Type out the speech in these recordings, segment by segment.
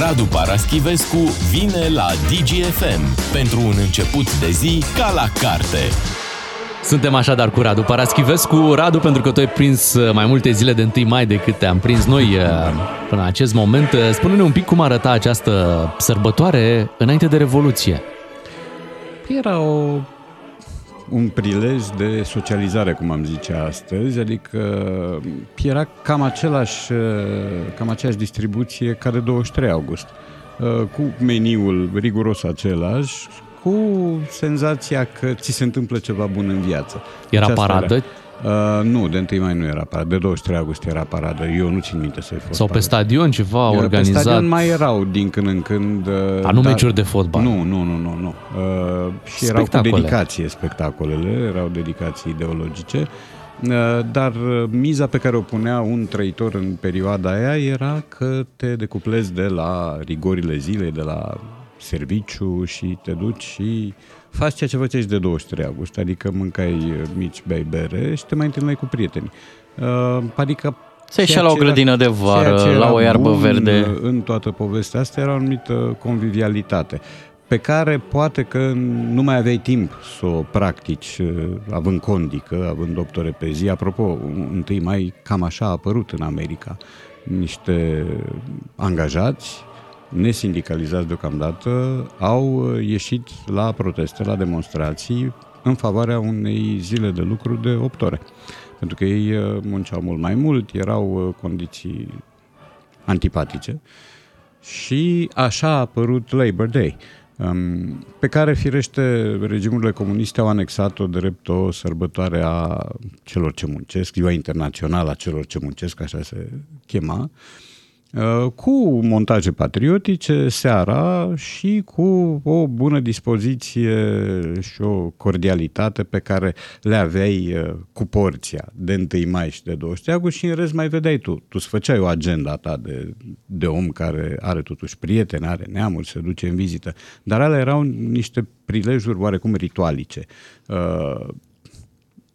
Radu Paraschivescu vine la DGFM pentru un început de zi ca la carte. Suntem așadar cu Radu Paraschivescu. Radu, pentru că tu ai prins uh, mai multe zile de 1 mai decât te-am prins noi uh, până în acest moment, uh, spune-ne un pic cum arăta această sărbătoare înainte de Revoluție. Era o, un prilej de socializare, cum am zice astăzi, adică era cam, același, cam aceeași distribuție ca de 23 august cu meniul riguros același, cu senzația că ți se întâmplă ceva bun în viață. Era Aceasta paradă? Era. Uh, nu, de 1 mai nu era paradă, de 23 august era paradă, eu nu țin minte să-i fost Sau paradă. pe stadion ceva era organizat? Pe stadion mai erau din când în când. Uh, A, nu dar... meciuri de fotbal? Nu, nu, nu, nu. nu. Uh, și erau cu dedicație spectacolele, erau dedicații ideologice. Uh, dar uh, miza pe care o punea un trăitor în perioada aia era că te decuplezi de la rigorile zilei, de la serviciu și te duci și faci ceea ce făceai de 23 august, adică mâncai uh, mici, bei bere și te mai întâlneai cu prieteni. Uh, adică se ieșea la o grădină de vară, la o iarbă verde. Uh, în toată povestea asta era o anumită convivialitate pe care poate că nu mai aveai timp să o practici având condică, având doctore pe zi. Apropo, întâi mai cam așa a apărut în America niște angajați nesindicalizați deocamdată, au uh, ieșit la proteste, la demonstrații în favoarea unei zile de lucru de 8 ore. Pentru că ei uh, munceau mult mai mult, erau uh, condiții antipatice și așa a apărut Labor Day, um, pe care, firește, regimurile comuniste au anexat-o drept o sărbătoare a celor ce muncesc, ziua internațională a celor ce muncesc, așa se chema, Uh, cu montaje patriotice seara și cu o bună dispoziție și o cordialitate pe care le aveai uh, cu porția de 1 mai și de 23 august și în rest mai vedeai tu. Tu îți făceai o agenda ta de, de om care are totuși prieteni, are neamuri, se duce în vizită. Dar alea erau niște prilejuri oarecum ritualice. Uh,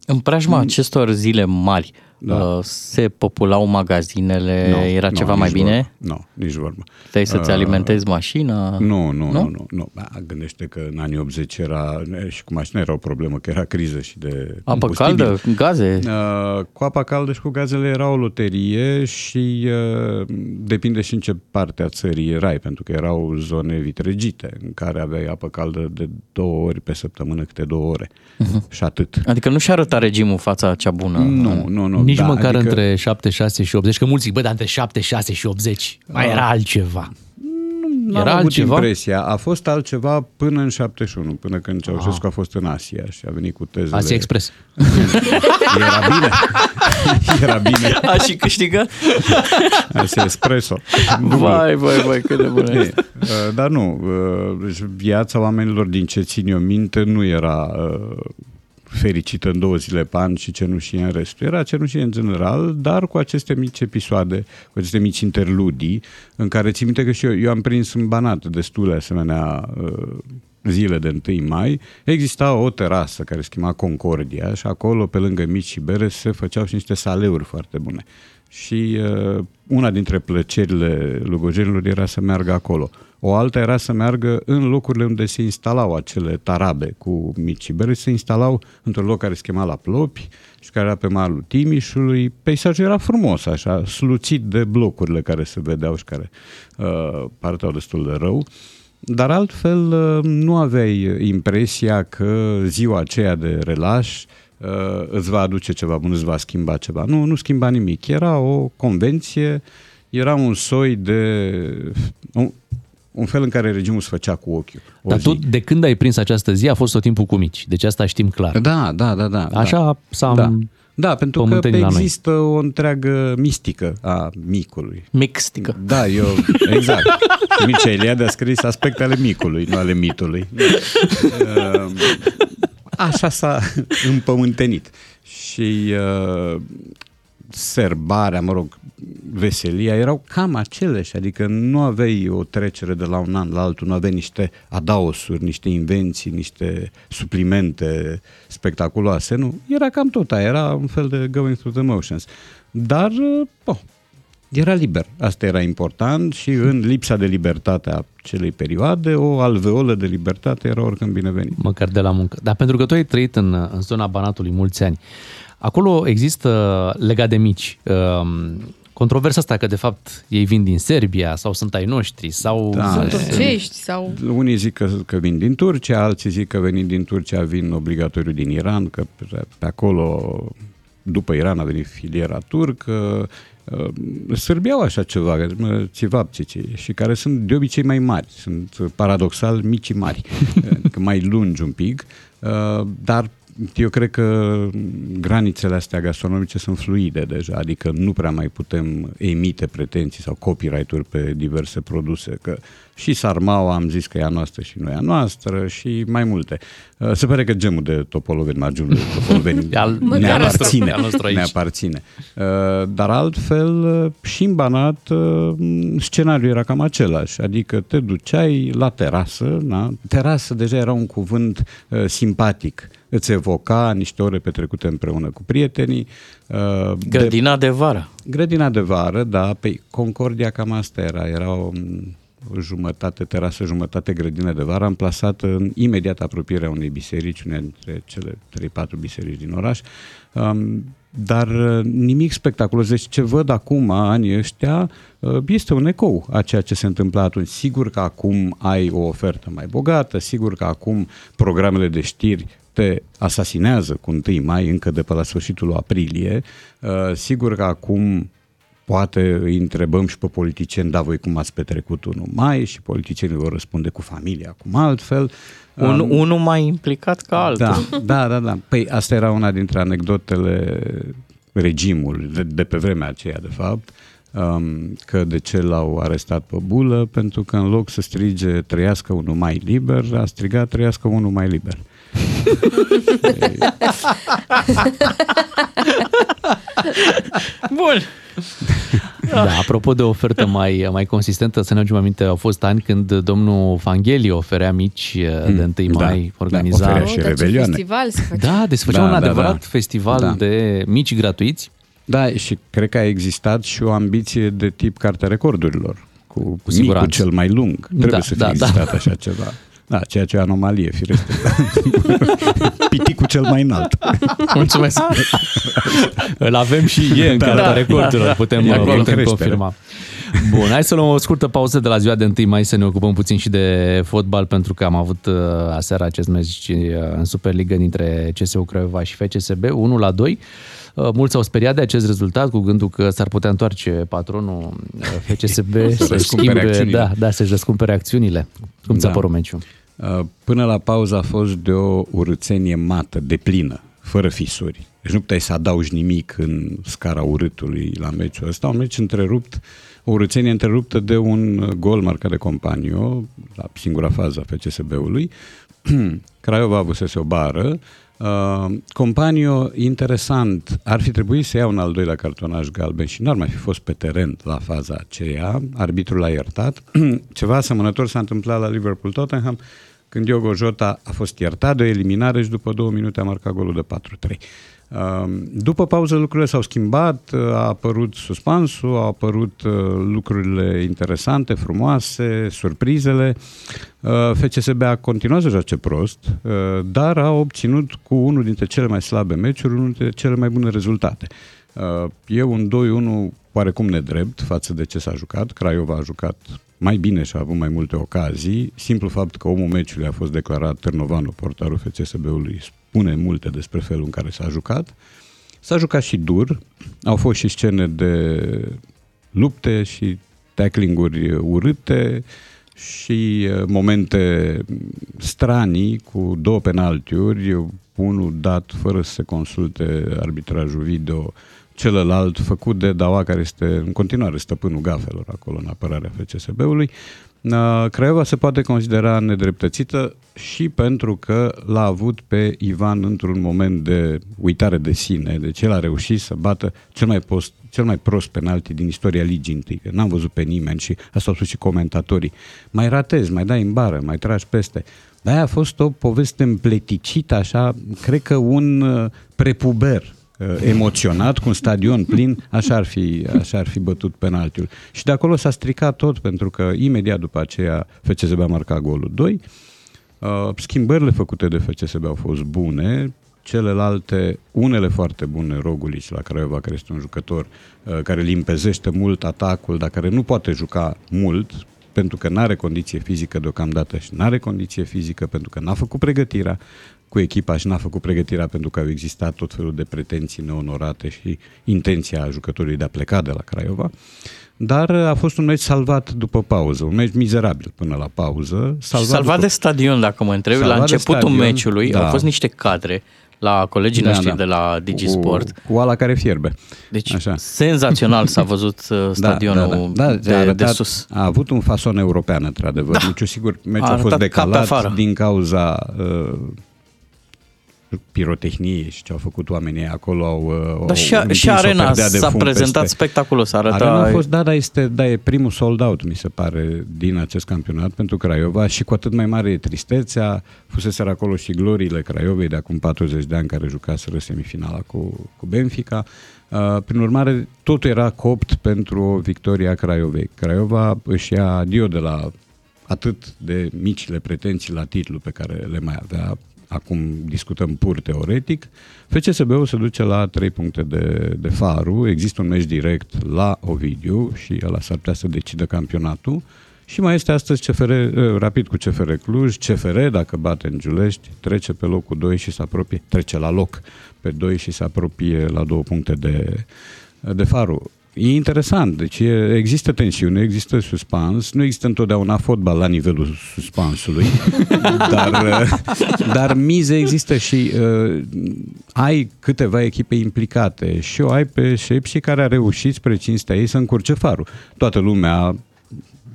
în preajma acestor zile mari, da. Uh, se populau magazinele, no, era no, ceva mai bine? Nu, no, nici vorbă. Puteai să-ți uh, alimentezi mașina? Nu, nu, nu, nu. nu. Ba, gândește că în anii 80 era, și cu mașina era o problemă, că era criză și de Apă caldă, gaze? Uh, cu apa caldă și cu gazele era o loterie și uh, depinde și în ce parte a țării erai, pentru că erau zone vitregite în care aveai apă caldă de două ori pe săptămână, câte două ore. Uh-huh. Și atât. Adică nu și arăta regimul fața cea bună? Nu, nu, nu. Nici da, măcar adică... între 76 și 80, că mulți zic, bă, dar între 76 și 80 mai era altceva. Nu era avut altceva? impresia. A fost altceva până în 71, până când Ceaușescu ah. a fost în Asia și a venit cu tezele. Asia Express. Era bine. Era bine. A și câștigat? Asia Espresso. Vai, vai, vai, cât de bună este. Uh, dar nu, uh, deci viața oamenilor din ce țin eu minte nu era uh, fericită în două zile pe an și cenușie în restul. Era cenușie în general, dar cu aceste mici episoade, cu aceste mici interludii, în care țin minte că și eu, eu am prins în Banat destule asemenea uh, zile de 1 mai, exista o terasă care se chema Concordia și acolo, pe lângă mici și bere, se făceau și niște saleuri foarte bune. Și uh, una dintre plăcerile lugojenilor era să meargă acolo. O alta era să meargă în locurile unde se instalau acele tarabe cu mici bere, se instalau într-un loc care se chema la Plopi și care era pe malul Timișului. Peisajul era frumos, așa, sluțit de blocurile care se vedeau și care uh, parteau destul de rău. Dar altfel uh, nu aveai impresia că ziua aceea de relaș uh, îți va aduce ceva bun, îți va schimba ceva. Nu, nu schimba nimic. Era o convenție, era un soi de un fel în care regimul se făcea cu ochiul. Dar zi. tu, de când ai prins această zi, a fost tot timpul cu mici. Deci asta știm clar. Da, da, da. da Așa da. s-a da. Da, pentru că există o întreagă mistică a micului. Mixtică. Da, eu, exact. Mircea Eliade a scris aspectele micului, nu ale mitului. Ehm, așa s-a împământenit. Și uh, serbarea, mă rog, veselia erau cam aceleși, adică nu aveai o trecere de la un an la altul, nu aveai niște adaosuri, niște invenții, niște suplimente spectaculoase, nu, era cam tot aia, era un fel de going through the motions. Dar, oh, era liber. Asta era important și în lipsa de libertate a acelei perioade, o alveolă de libertate era oricând binevenit. Măcar de la muncă. Dar pentru că tu ai trăit în, în zona Banatului mulți ani, acolo există legat de mici. Um, controversa asta că de fapt ei vin din Serbia sau sunt ai noștri sau... Da, sunt turcești sau... Unii zic că, că vin din Turcia, alții zic că venind din Turcia vin obligatoriu din Iran, că pe, pe acolo după Iran a venit filiera turcă, sârbiau așa ceva, țivapcici, și care sunt de obicei mai mari, sunt paradoxal mici mari, mai lungi un pic, uh, dar eu cred că granițele astea gastronomice sunt fluide deja, adică nu prea mai putem emite pretenții sau copyright-uri pe diverse produse, că și sarmaua am zis că e a noastră și nu e a noastră și mai multe. Uh, se pare că gemul de topoloveni, marginul de topoloveni ne aparține. Ne aparține. Uh, dar altfel, uh, și în Banat, scenariul era cam același, adică te duceai la terasă, da? terasă deja era un cuvânt simpatic, îți evoca niște ore petrecute împreună cu prietenii. Grădina de, de vară. Grădina de vară, da, pe păi Concordia cam asta era, era o jumătate terasă, jumătate grădină de vară, amplasată în imediat apropierea unei biserici, unei dintre cele 3-4 biserici din oraș, um, dar uh, nimic spectaculos. Deci ce văd acum, anii ăștia, uh, este un ecou a ceea ce se întâmpla atunci. Sigur că acum ai o ofertă mai bogată, sigur că acum programele de știri te asasinează cu 1 mai, încă de pe la sfârșitul aprilie, uh, sigur că acum Poate îi întrebăm și pe politicieni, da, voi cum ați petrecut unul mai și politicienii vor răspunde cu familia, cum altfel. Un, um, unul mai implicat ca altul. Da, da, da, da. Păi asta era una dintre anecdotele regimului de, de pe vremea aceea, de fapt, um, că de ce l-au arestat pe bulă, pentru că în loc să strige trăiască unul mai liber, a strigat trăiască unul mai liber. Bun. Da, apropo de ofertă mai, mai consistentă, să ne aducem aminte, au fost ani când domnul Fangheli oferea mici hmm, de 1 da, mai, organiza... Da, oferea și revelioane. Festival Da, deci făcea da, un adevărat da, da. festival da. de mici gratuiți. Da, și cred că a existat și o ambiție de tip Cartea Recordurilor, cu, cu micul cel mai lung. Trebuie da, să fie da, da. existat da. așa ceva. Da, ceea ce e anomalie, firește. Piticul cel mai înalt. Mulțumesc. Îl avem și e în da, cartea da, recordurilor, da, putem, da, putem crește, confirma. Bun, hai să luăm o scurtă pauză de la ziua de 1 mai să ne ocupăm puțin și de fotbal pentru că am avut uh, aseară acest meci uh, în Superliga dintre CSU Craiova și FCSB, 1 la 2. Uh, mulți au speriat de acest rezultat cu gândul că s-ar putea întoarce patronul FCSB să schimbe, da, da, să-și răscumpere acțiunile. Cum ți-a da. părut meciul? Uh, până la pauză a fost de o urățenie mată, de plină, fără fisuri. Deci nu puteai să adaugi nimic în scara urâtului la meciul ăsta. Un meci întrerupt, o urățenie întreruptă de un gol marcat de Companio, la singura fază a FCSB-ului. Craiova avusese o bară, Uh, Companio, interesant, ar fi trebuit să ia un al doilea cartonaj galben și n-ar mai fi fost pe teren la faza aceea, arbitrul l-a iertat. Ceva asemănător s-a întâmplat la Liverpool-Tottenham, când Diogo Jota a fost iertat de o eliminare și după două minute a marcat golul de 4-3. După pauză lucrurile s-au schimbat, a apărut suspansul, au apărut uh, lucrurile interesante, frumoase, surprizele. Uh, FCSB a continuat să joace prost, uh, dar a obținut cu unul dintre cele mai slabe meciuri, unul dintre cele mai bune rezultate. E un 2-1 oarecum nedrept față de ce s-a jucat. Craiova a jucat mai bine și a avut mai multe ocazii. Simplu fapt că omul meciului a fost declarat Târnovanu, portarul FCSB-ului, spune multe despre felul în care s-a jucat. S-a jucat și dur, au fost și scene de lupte și tackling-uri urâte și uh, momente stranii cu două penaltiuri, unul dat fără să se consulte arbitrajul video, celălalt făcut de Daua, care este în continuare stăpânul gafelor acolo în apărarea FCSB-ului. Uh, Craiova se poate considera nedreptățită și pentru că l-a avut pe Ivan într-un moment de uitare de sine, deci el a reușit să bată cel mai, post, cel mai prost penalti din istoria ligii întâi, că n-am văzut pe nimeni și asta au spus și comentatorii. Mai ratezi, mai dai în bară, mai tragi peste. Dar a fost o poveste împleticită așa, cred că un uh, prepuber emoționat, cu un stadion plin, așa ar fi, așa ar fi bătut penaltiul. Și de acolo s-a stricat tot, pentru că imediat după aceea FCSB a marcat golul 2. Uh, schimbările făcute de FCSB au fost bune, celelalte, unele foarte bune, Rogulici la Craiova, care este un jucător uh, care limpezește mult atacul, dar care nu poate juca mult, pentru că nu are condiție fizică deocamdată și nu are condiție fizică pentru că n-a făcut pregătirea cu echipa și n-a făcut pregătirea pentru că au existat tot felul de pretenții neonorate și intenția jucătorului de a pleca de la Craiova. Dar a fost un meci salvat după pauză, un meci mizerabil până la pauză. Salvat, salvat după... de stadion, dacă mă întrebi. La începutul stadion, meciului da. au fost niște cadre la colegii da, noștri da. de la DigiSport. Cu, cu ala care fierbe. Deci Așa. senzațional s-a văzut uh, stadionul da, da, da. Da, de, arătat, de sus. A avut un fason european, într-adevăr. Da. Deci, sigur, meciul a, a fost decalat din cauza uh, pirotehnie și ce au făcut oamenii acolo au Dar și, și arena s-a prezentat peste. spectaculos, arăta... Arena a fost, da, da, este, da, e primul sold out, mi se pare, din acest campionat pentru Craiova și cu atât mai mare e tristețea. Fusese acolo și gloriile Craiovei de acum 40 de ani care jucaseră semifinala cu, cu Benfica. Uh, prin urmare, totul era copt pentru o victorie a Craiovei. Craiova își ia adio de la atât de micile pretenții la titlu pe care le mai avea acum discutăm pur teoretic, FCSB-ul se duce la 3 puncte de, de faru, există un meci direct la Ovidiu și ăla s-ar putea să decidă campionatul. Și mai este astăzi CFR, eh, rapid cu CFR Cluj, CFR dacă bate în Giulești, trece pe locul 2 și se apropie, trece la loc pe 2 și se apropie la două puncte de, de faru. E interesant, deci e, există tensiune, există suspans, nu există întotdeauna fotbal la nivelul suspansului, dar, dar mize există și uh, ai câteva echipe implicate și o ai pe Șepși care a reușit spre cinstea ei să încurce farul. Toată lumea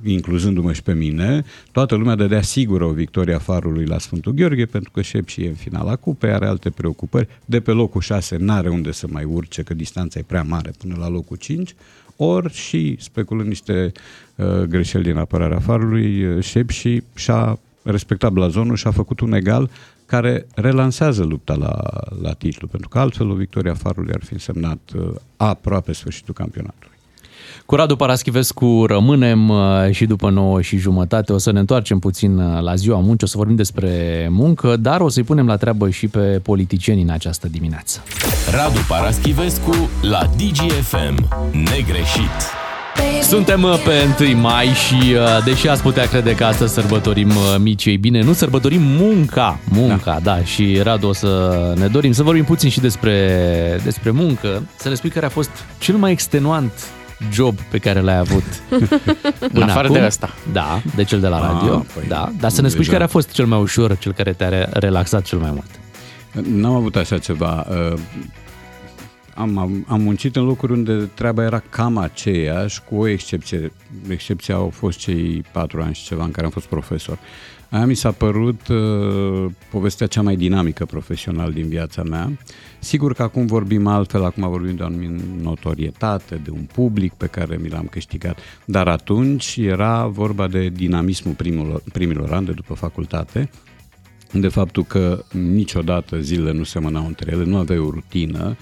incluzându-mă și pe mine, toată lumea dădea sigură o victorie a farului la Sfântul Gheorghe, pentru că Șepși e în finala cupei, are alte preocupări, de pe locul 6 n-are unde să mai urce, că distanța e prea mare până la locul 5, ori și, speculând niște uh, greșeli din apărarea farului, uh, Șepși și-a respectat blazonul și a făcut un egal care relansează lupta la, la titlu, pentru că altfel o victoria farului ar fi însemnat uh, aproape sfârșitul campionatului. Cu Radu Paraschivescu rămânem uh, și după 9 și jumătate. O să ne întoarcem puțin uh, la ziua muncii, o să vorbim despre muncă, dar o să-i punem la treabă și pe politicieni în această dimineață. Radu Paraschivescu la DGFM. Negreșit. Suntem uh, pe 1 mai și deși ați putea crede că astăzi sărbătorim micii, bine, nu sărbătorim munca, munca, da. da, și Radu o să ne dorim să vorbim puțin și despre, despre muncă, să ne spui care a fost cel mai extenuant job pe care l-ai avut În afară acum. de asta. Da, de cel de la ah, radio. Ah, păi, da, dar să ne spui deja. care a fost cel mai ușor, cel care te-a relaxat cel mai mult. N-am avut așa ceva. Uh, am, am, am muncit în locuri unde treaba era cam aceeași, cu o excepție. Excepția au fost cei patru ani și ceva în care am fost profesor. Aia mi s-a părut uh, povestea cea mai dinamică profesional din viața mea. Sigur că acum vorbim altfel, acum vorbim de o anumită notorietate, de un public pe care mi l-am câștigat, dar atunci era vorba de dinamismul primilor, primilor ani de după facultate, de faptul că niciodată zilele nu semănau între ele, nu aveai o rutină,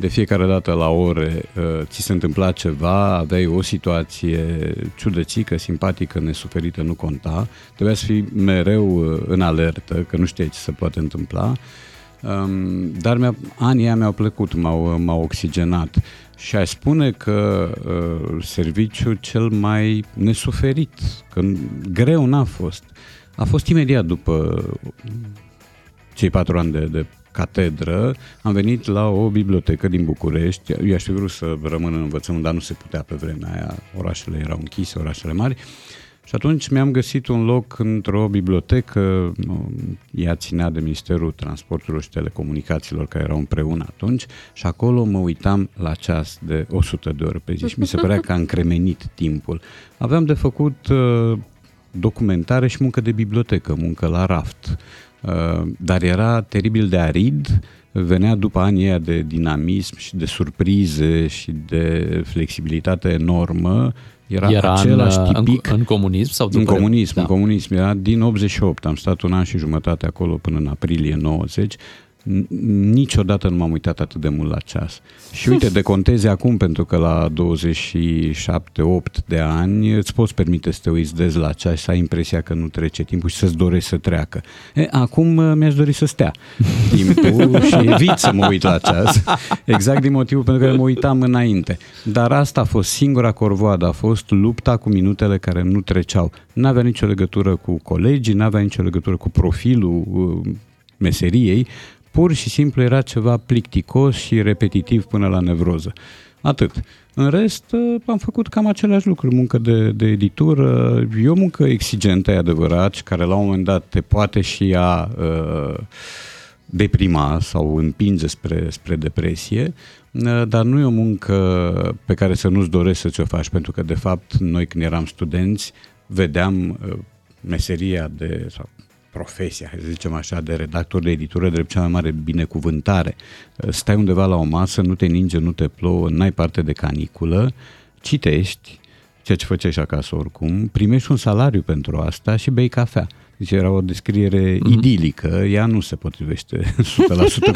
de fiecare dată la ore uh, ți se întâmpla ceva, aveai o situație ciudățică, simpatică, nesuferită, nu conta, trebuia să fii mereu uh, în alertă, că nu știai ce se poate întâmpla, um, dar mi-a, anii aia mi-au plăcut, m-au, m-au oxigenat. Și aș spune că uh, serviciul cel mai nesuferit, că greu n-a fost, a fost imediat după cei patru ani de, de catedră, am venit la o bibliotecă din București. Eu aș fi vrut să rămân în învățământ, dar nu se putea pe vremea aia. Orașele erau închise, orașele mari. Și atunci mi-am găsit un loc într-o bibliotecă, ea ținea de Ministerul Transporturilor și Telecomunicațiilor, care erau împreună atunci, și acolo mă uitam la ceas de 100 de ore pe zi și mi se părea că a încremenit timpul. Aveam de făcut uh, documentare și muncă de bibliotecă, muncă la raft. Uh, dar era teribil de arid, venea după anii aia de dinamism și de surprize și de flexibilitate enormă, era, era același în, tipic. În, în comunism sau după În comunism, da. în comunism. Era din 88, am stat un an și jumătate acolo până în aprilie 90. Niciodată nu m-am uitat atât de mult la ceas. Și uite, decontezi acum, pentru că la 27-8 de ani îți poți permite să te uiți des la ceas și să ai impresia că nu trece timpul și să-ți dorești să treacă. E, acum uh, mi-aș dori să stea timpul și evit să mă uit la ceas, exact din motivul pentru care mă uitam înainte. Dar asta a fost singura corvoadă, a fost lupta cu minutele care nu treceau. N-avea nicio legătură cu colegii, n-avea nicio legătură cu profilul uh, meseriei, pur și simplu era ceva plicticos și repetitiv până la nevroză. Atât. În rest, uh, am făcut cam aceleași lucruri, muncă de, de editură, e o muncă exigentă, e adevărat, și care la un moment dat te poate și ea uh, deprima sau împinge spre, spre depresie, uh, dar nu e o muncă pe care să nu-ți dorești să ți-o faci, pentru că, de fapt, noi când eram studenți, vedeam uh, meseria de, sau profesia, hai să zicem așa, de redactor de editură drept cea mai mare binecuvântare. Stai undeva la o masă, nu te ninge, nu te plouă, n-ai parte de caniculă, citești, ceea ce făceai și acasă oricum, primești un salariu pentru asta și bei cafea. Deci era o descriere mm-hmm. idilică, ea nu se potrivește 100%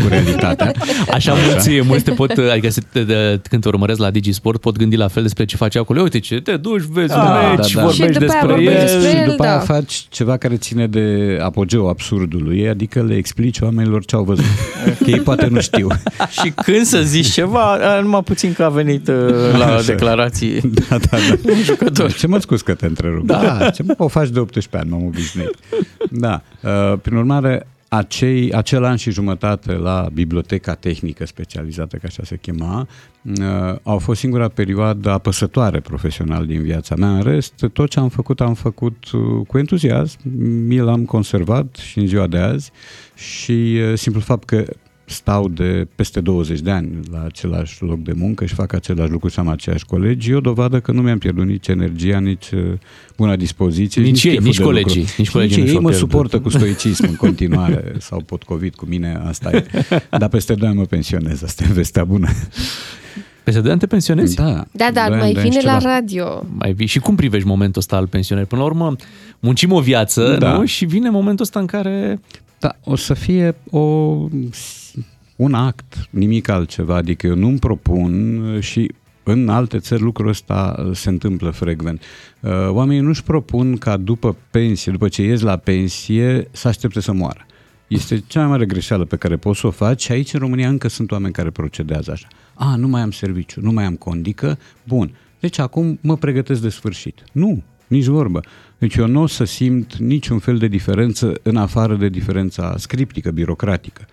cu realitatea. Așa, Așa. mulți, mulți te pot, adică se, de, de, când te urmăresc la Digisport, pot gândi la fel despre ce faci acolo. Uite ce, te duci, vezi da, un meci, da, da. vorbești despre el. Despre el și după da. aia faci ceva care ține de apogeu absurdului, adică le explici oamenilor ce au văzut. că ei poate nu știu. și când să zici ceva, numai puțin că a venit uh, la Așa. declarații da, da, da. un jucător. Ce mă scuz că te întrerup. Da, ce mă, o faci de 18 ani, m-am obișnuit. Da. Uh, prin urmare, acei, acel an și jumătate la Biblioteca Tehnică Specializată, ca așa se chema, uh, au fost singura perioadă apăsătoare profesional din viața mea. În rest, tot ce am făcut, am făcut uh, cu entuziasm, mi l-am conservat și în ziua de azi și simplu fapt că stau de peste 20 de ani la același loc de muncă și fac același lucru și am aceiași colegi, e o dovadă că nu mi-am pierdut nici energia, nici uh, bună dispoziție. Nici, nici ei, nici colegii. Lucru. Nici, colegii nici ei mă suportă cu stoicism în continuare sau pot COVID cu mine, asta e. Dar peste 2 ani mă pensionez, asta e vestea bună. Peste 2 ani te pensionezi? Da. Da, dar mai vine la radio. Mai vii. Și cum privești momentul ăsta al pensionării? Până la urmă, muncim o viață, da. nu? Și vine momentul ăsta în care... Da, o să fie o un act, nimic altceva, adică eu nu-mi propun și în alte țări lucrul ăsta se întâmplă frecvent. Uh, oamenii nu-și propun ca după pensie, după ce ies la pensie, să aștepte să moară. Este cea mai mare greșeală pe care poți să o faci și aici în România încă sunt oameni care procedează așa. A, nu mai am serviciu, nu mai am condică, bun, deci acum mă pregătesc de sfârșit. Nu, nici vorbă. Deci eu nu o să simt niciun fel de diferență în afară de diferența scriptică, birocratică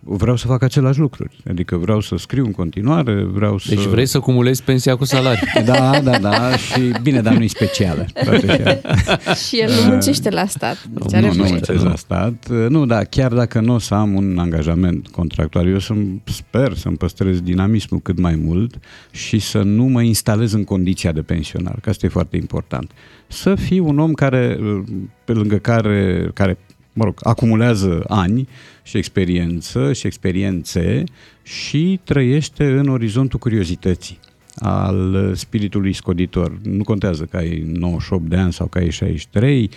vreau să fac același lucruri. Adică vreau să scriu în continuare, vreau să... Deci vrei să cumulezi pensia cu salariu. Da, da, da. Și bine, dar nu e specială. și el nu muncește la stat. Deci are nu, nu muncesc la stat. Nu, da, chiar dacă nu o să am un angajament contractual, eu să sper să-mi păstrez dinamismul cât mai mult și să nu mă instalez în condiția de pensionar, că asta e foarte important. Să fiu un om care, pe lângă care, care mă rog, acumulează ani și experiență și experiențe și trăiește în orizontul curiozității al spiritului scoditor. Nu contează că ai 98 de ani sau că ai 63, Uh,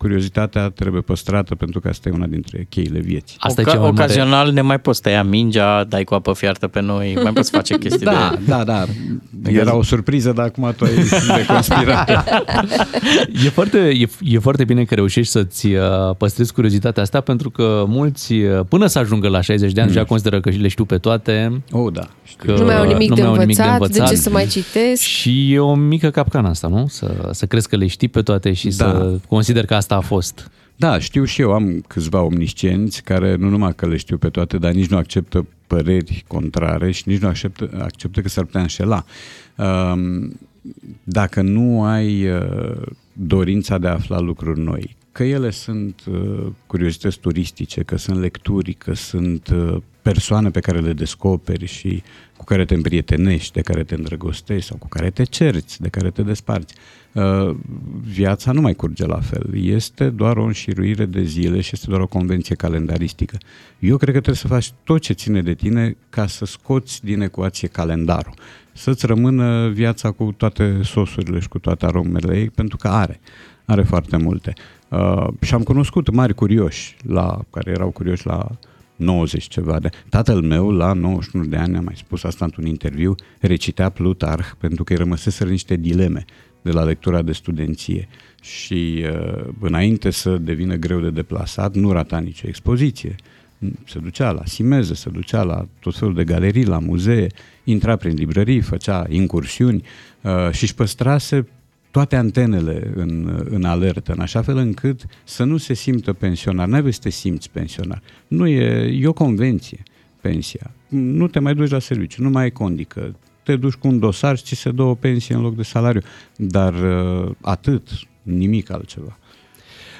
curiozitatea trebuie păstrată pentru că asta e una dintre cheile vieții. Asta Oca- e ocazional mare... ne mai poți tăia mingea, dai cu apă fiartă pe noi, mai poți face chestii da, de... Da, da, Era o surpriză, dar acum tu ai de conspirare. e, foarte, e, e foarte bine că reușești să-ți uh, păstrezi curiozitatea asta pentru că mulți, uh, până să ajungă la 60 de ani, mm. deja consideră că le știu pe toate. Oh, da. Că nu mai au nimic, de, învățat, nimic de învățat, de ce să mai citesc. Și e o mică capcană asta, nu? Să, să crezi că le știi pe toate și da. să consider că asta a fost. Da, știu și eu, am câțiva omniscienți care nu numai că le știu pe toate, dar nici nu acceptă păreri contrare și nici nu acceptă, acceptă că s-ar putea înșela. Um, dacă nu ai uh, dorința de a afla lucruri noi, că ele sunt uh, curiozități turistice, că sunt lecturi, că sunt uh, persoane pe care le descoperi și cu care te împrietenești, de care te îndrăgostești sau cu care te cerți, de care te desparți. Uh, viața nu mai curge la fel. Este doar o înșiruire de zile și este doar o convenție calendaristică. Eu cred că trebuie să faci tot ce ține de tine ca să scoți din ecuație calendarul. Să-ți rămână viața cu toate sosurile și cu toate aromele ei, pentru că are. Are foarte multe. Uh, și am cunoscut mari curioși, la, care erau curioși la 90 ceva de Tatăl meu, la 91 de ani, am mai spus asta într-un interviu, recitea Plutarh pentru că îi rămăseseră niște dileme de la lectura de studenție și uh, înainte să devină greu de deplasat, nu rata nicio expoziție. Se ducea la simeze, se ducea la tot felul de galerii, la muzee, intra prin librării, făcea incursiuni uh, și își păstrase toate antenele în, în alertă, în așa fel încât să nu se simtă pensionar. Nu ai să te simți pensionar. Nu e, e o convenție, pensia. Nu te mai duci la serviciu, nu mai ai condică. Te duci cu un dosar și ți se dă o pensie în loc de salariu. Dar uh, atât, nimic altceva.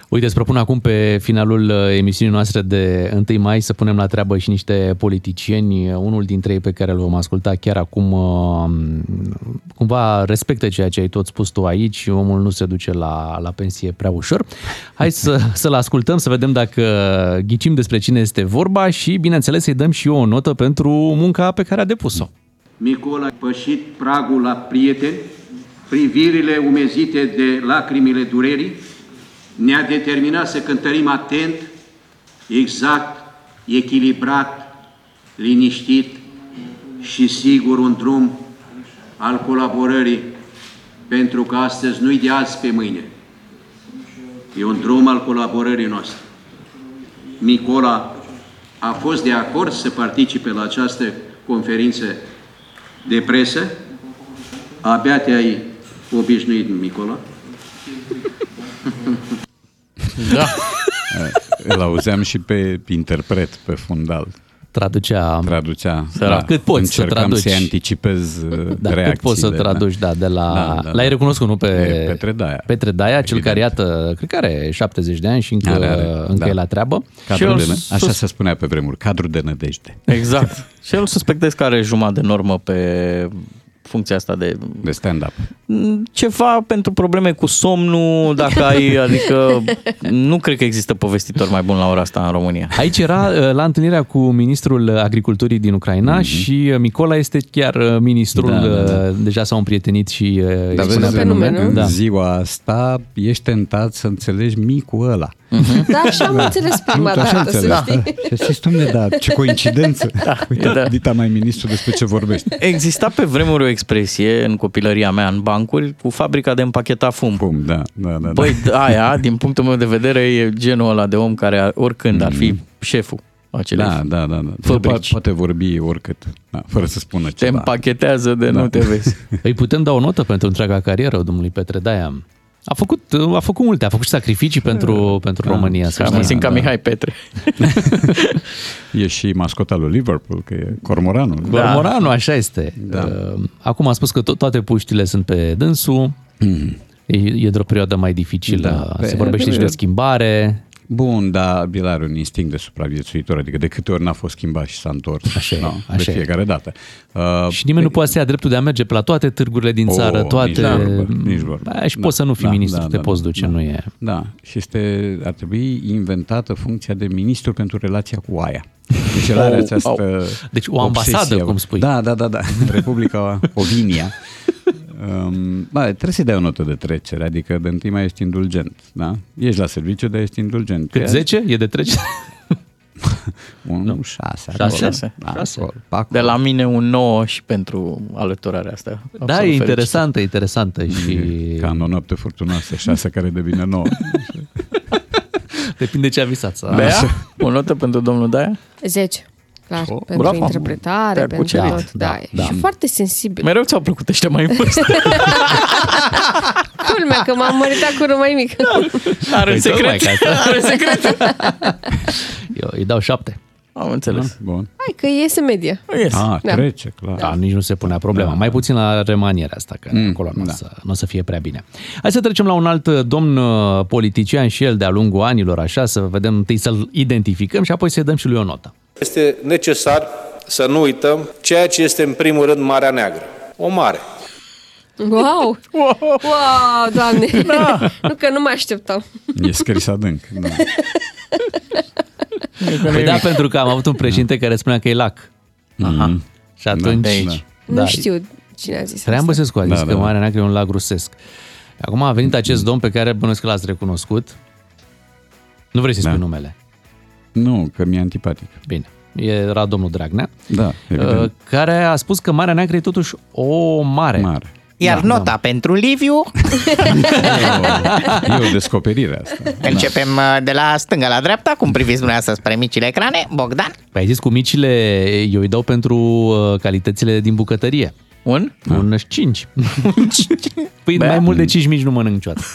Uite, îți propun acum pe finalul uh, emisiunii noastre de 1 mai să punem la treabă și niște politicieni. Unul dintre ei pe care îl vom asculta chiar acum uh, cumva respectă ceea ce ai tot spus tu aici. Omul nu se duce la, la pensie prea ușor. Hai să, să-l ascultăm, să vedem dacă ghicim despre cine este vorba și, bineînțeles, să-i dăm și eu o notă pentru munca pe care a depus-o. Micol a pășit pragul la prieteni, privirile umezite de lacrimile durerii, ne-a determinat să cântărim atent, exact, echilibrat, liniștit și sigur un drum al colaborării, pentru că astăzi nu-i de azi pe mâine. E un drum al colaborării noastre. Nicola a fost de acord să participe la această conferință de presă. Abia te-ai obișnuit, Nicola. Da. Îl auzeam și pe interpret, pe fundal. Traducea. Traducea. Da. Cât poți Încercam să traduci. să anticipez da, reacțiile. Cât poți să traduci, da, de la... Da, da, L-ai recunoscut, nu? Pe Petre Daia. Petre Daia, cel care, iată, cred că are 70 de ani și încă, are, are. încă da. e la treabă. Cadru de, sus... Așa se spunea pe vremuri, cadru de nădejde. Exact. și el suspectez că are jumătate de normă pe funcția asta de... De stand-up. Ceva pentru probleme cu somnul, dacă ai, adică nu cred că există povestitor mai bun la ora asta în România. Aici era uh, la întâlnirea cu ministrul agriculturii din Ucraina mm-hmm. și uh, Micola este chiar uh, ministrul, da, da, da. deja s-au împrietenit și da, vezi, pe nume, nu? Da. ziua asta ești tentat să înțelegi micul ăla. Mm-hmm. Da, așa am înțeles prima dată, înțeles. să știi. Da. Și domne, da, ce coincidență. Da, Uite, da. Dita mai ministru despre ce vorbește. Exista pe vremuri o expresie în copilăria mea în bancuri cu fabrica de împacheta fum. Fum, da, da, da. Băi, aia, din punctul meu de vedere, e genul ăla de om care oricând mm-hmm. ar fi șeful acelei da, da, da, da. Fabrici. Poate vorbi oricât, da, fără să spună te ceva. Te împachetează de da. nu te vezi. Îi putem da o notă pentru întreaga carieră domnului Petre Daia. A făcut, a făcut multe, a făcut și sacrificii pentru, pentru da. România. Să am simt ca da. Mihai Petre. e și mascota lui Liverpool, că e Cormoranul. Da. Cormoranul, așa este. Da. Uh, acum a spus că to- toate puștile sunt pe dânsul. Mm. E, e într-o perioadă mai dificilă. Da. Se vorbește și de schimbare. Bun, dar el are un instinct de supraviețuitor, adică de câte ori n-a fost schimbat și s-a întors. Așa no, așa de fiecare e. dată. Uh, și nimeni pe... nu poate să ia dreptul de a merge pe la toate târgurile din țară, oh, toate... Nici vorbă, nici vorbă. Da, și da, poți să nu fii da, ministru, da, te da, poți duce, da, nu e... Da, și este, ar trebui inventată funcția de ministru pentru relația cu aia. Deci el are această oh. Deci o ambasadă, obsesie. cum spui. Da, da, da, da. Republica Ovinia. Um, ba, trebuie să-i dai o notă de trecere, adică de întâi mai ești indulgent, da? Ești la serviciu, dar ești indulgent. Cât, 10? E de trecere? un nu. 6. 6? Da, 6. De la mine un 9 și pentru alăturarea asta. Da, e interesantă, e interesantă. Și... Ca în o noapte furtunoasă, 6 care devine 9. Depinde ce a visat. Bea, o notă pentru domnul Daia? 10 clar, oh, pentru bravo. interpretare, pentru tot, da, da, da. Și foarte sensibil. Mereu ți-au plăcut ăștia mai în vârstă. Culmea, că m-am măritat cu unul mai mic. Da. Are un păi secret. Are secret. Eu îi dau șapte. Am înțeles. Da, bun. Hai că iese media. Iese. Ah, da. trece, clar. Da, nici nu se punea problema. Da. Mai puțin la remanierea asta, că mm, acolo nu, da. o să, nu o să fie prea bine. Hai să trecem la un alt domn uh, politician și el de-a lungul anilor, așa, să vedem întâi să-l identificăm și apoi să-i dăm și lui o notă. Este necesar să nu uităm ceea ce este în primul rând Marea Neagră. O mare. Wow! Wow, wow doamne! Da. nu că nu mă așteptam. E scris adânc. Da. Păi da, pentru că am avut un președinte care spunea că e lac. Aha. Mm-hmm. Și atunci... Da. Da. Nu știu cine a zis Traian Băsescu a zis da, că da. Marea Neagră e un lac rusesc. Acum a venit acest domn pe care bănuiesc că l-ați recunoscut. Nu vrei să-i da. spui numele. Nu, că mi-e antipatic. Bine. Era domnul Dragnea, Da, evident. uh, care a spus că Marea Neagră e totuși o mare. Mare. Iar Da, nota da. pentru Liviu, E o descoperire asta. începem uh, de la stânga la dreapta, cum priviți dumneavoastră spre micile ecrane. Bogdan? Păi ai zis cu micile, eu îi dau pentru uh, calitățile din bucătărie. Un? Un 5. păi mai mult de 5 mici nu mănânc niciodată.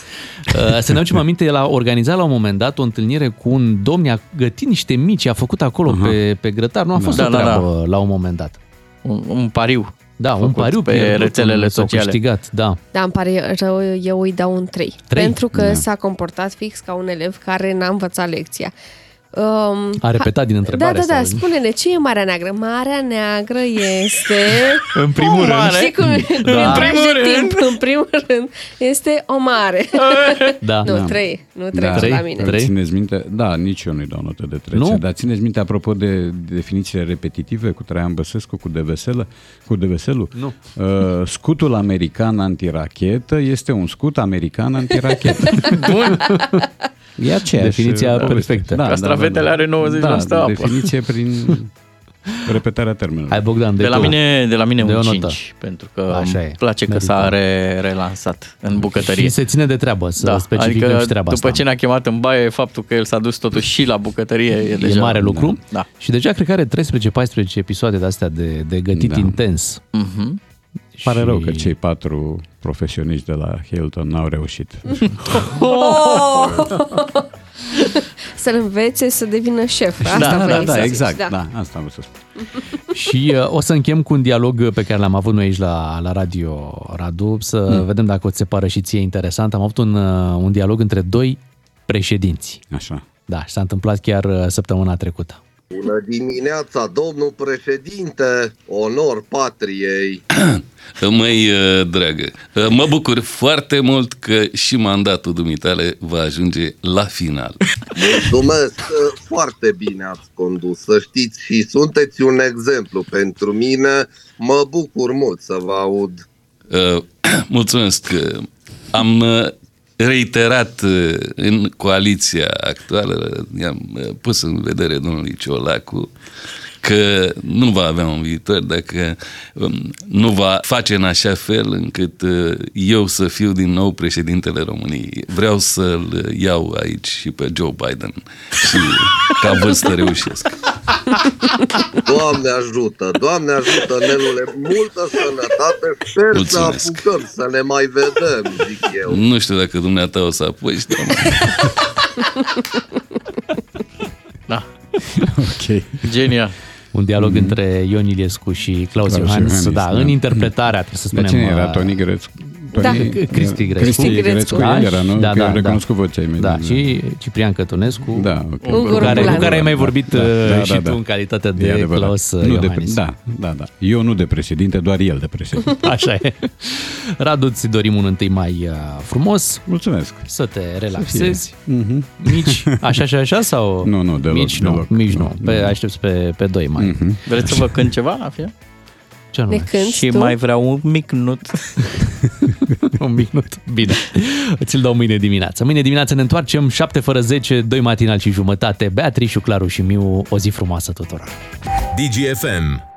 Uh, Să ne aducem aminte, el a organizat la un moment dat o întâlnire cu un domn, i-a gătit niște mici, a făcut acolo pe, pe grătar. Nu a fost Da, o da, treabă la un moment dat. Un, un pariu. Da, un Făcut pariu pe pierdut, rețelele s-au sociale. câștigat, da. Da, îmi pare rău, eu îi dau un 3. Trei? Pentru că Da. s-a comportat fix ca un elev care n-a învățat lecția. Um, A repetat din da, întrebare. da, da, sau- spune-ne, ce e Marea Neagră? Marea Neagră este... În primul rând. Știi cum? Da. În primul rând. Timp, în primul rând, este o mare. Da. nu, Da. trei. Nu trei Trei? la mine. Trei? Țineți minte? Da, nici eu nu-i dau notă de trece. Nu? Dar țineți minte, apropo de definițiile repetitive cu Traian Băsescu, cu Deveselă, cu Deveselu? Nu. Uh, scutul american antirachetă este un scut american antirachetă. Bun. E aceeași Definiția poveste. perfectă. Castravetele are 90% da, apă. definiție prin repetarea termenului. Hai Bogdan, de, De la tu. mine, de la mine De un o notă. 5, pentru că Așa îmi e. place că Merită. s-a re- relansat în bucătărie. Și se ține de treabă, să da, specificăm adică și treaba după asta. ce ne-a chemat în baie, faptul că el s-a dus totuși și la bucătărie e, E deja... mare lucru. Da. Și deja cred că are 13-14 episoade de astea de, de gătit Da. intens. Mhm. Pare Și- rău că cei patru profesioniști de la Hilton n-au reușit. Să-l învețe să devină șef. Asta da, da, vrei da, să zici, exact. da. Da. asta am vrut să spun. Și uh, o să închem cu un dialog pe care l-am avut noi aici la, la radio, Radu, să Hmm. vedem dacă o ți se pare și ție interesant. Am avut un, uh, un dialog între doi președinți. Așa. Da, și s-a întâmplat chiar uh, săptămâna trecută. Bună dimineața, domnul președinte, onor patriei. Măi, uh, dragă, uh, mă bucur foarte mult că și mandatul dumitale va ajunge la final. Mulțumesc, foarte bine ați condus, să știți, și sunteți un exemplu pentru mine. Mă bucur mult să vă aud. Uh, Mulțumesc. uh, Am uh, reiterat uh, în coaliția actuală, i-am uh, pus în vedere domnului Ciolacu că nu va avea un viitor dacă um, nu va face în așa fel încât uh, eu să fiu din nou președintele României. Vreau să-l iau aici și pe Joe Biden și ca vârstă reușesc. Doamne ajută, Doamne ajută, Nelule, multă sănătate, sper Mulțumesc. să apucăm, să ne mai vedem, zic eu. Nu știu dacă dumneata o să apuci, dar Da. Ok. Genial. Un dialog mm-hmm. între Ion Iliescu și Claus, Claus Iohannis. Iohannis, da, da. în interpretarea, trebuie să Dar spunem. cine era? uh, Toni Grescu? Da. Cristi Grescu. Cristi Grescu. Grescu Da, era, nu? da, Că da, eu da. recunoscut vocea imediat. Da, și Ciprian Cătunescu. Da, ok. Ungur cu care, cu Bulan. care ai mai vorbit Da, uh, da, și da, tu da. în calitate E de adevărat. Claus uh, nu de, Iohannis. da, da, da. Eu nu de președinte, doar el de președinte. Așa e. Radu, îți dorim un întâi mai uh, frumos, Mulțumesc. să te relaxezi. Mhm. Mici, așa și așa sau? Nu, nu, deloc, Mici deloc. nu, mici nu. Nu, Pe, nu. aștepți pe, pe 2 mai. Mhm. Vreți să vă cânt ceva la final? Ce Ne anume? cânti Și tu? mai vreau un mic nut. Un minut. Bine. Ți-l dau mâine dimineață. Mâine dimineață ne întoarcem 7 fără 10, 2 matinal și jumătate. Beatrice, Claru și Miu, o zi frumoasă tuturor. DGFM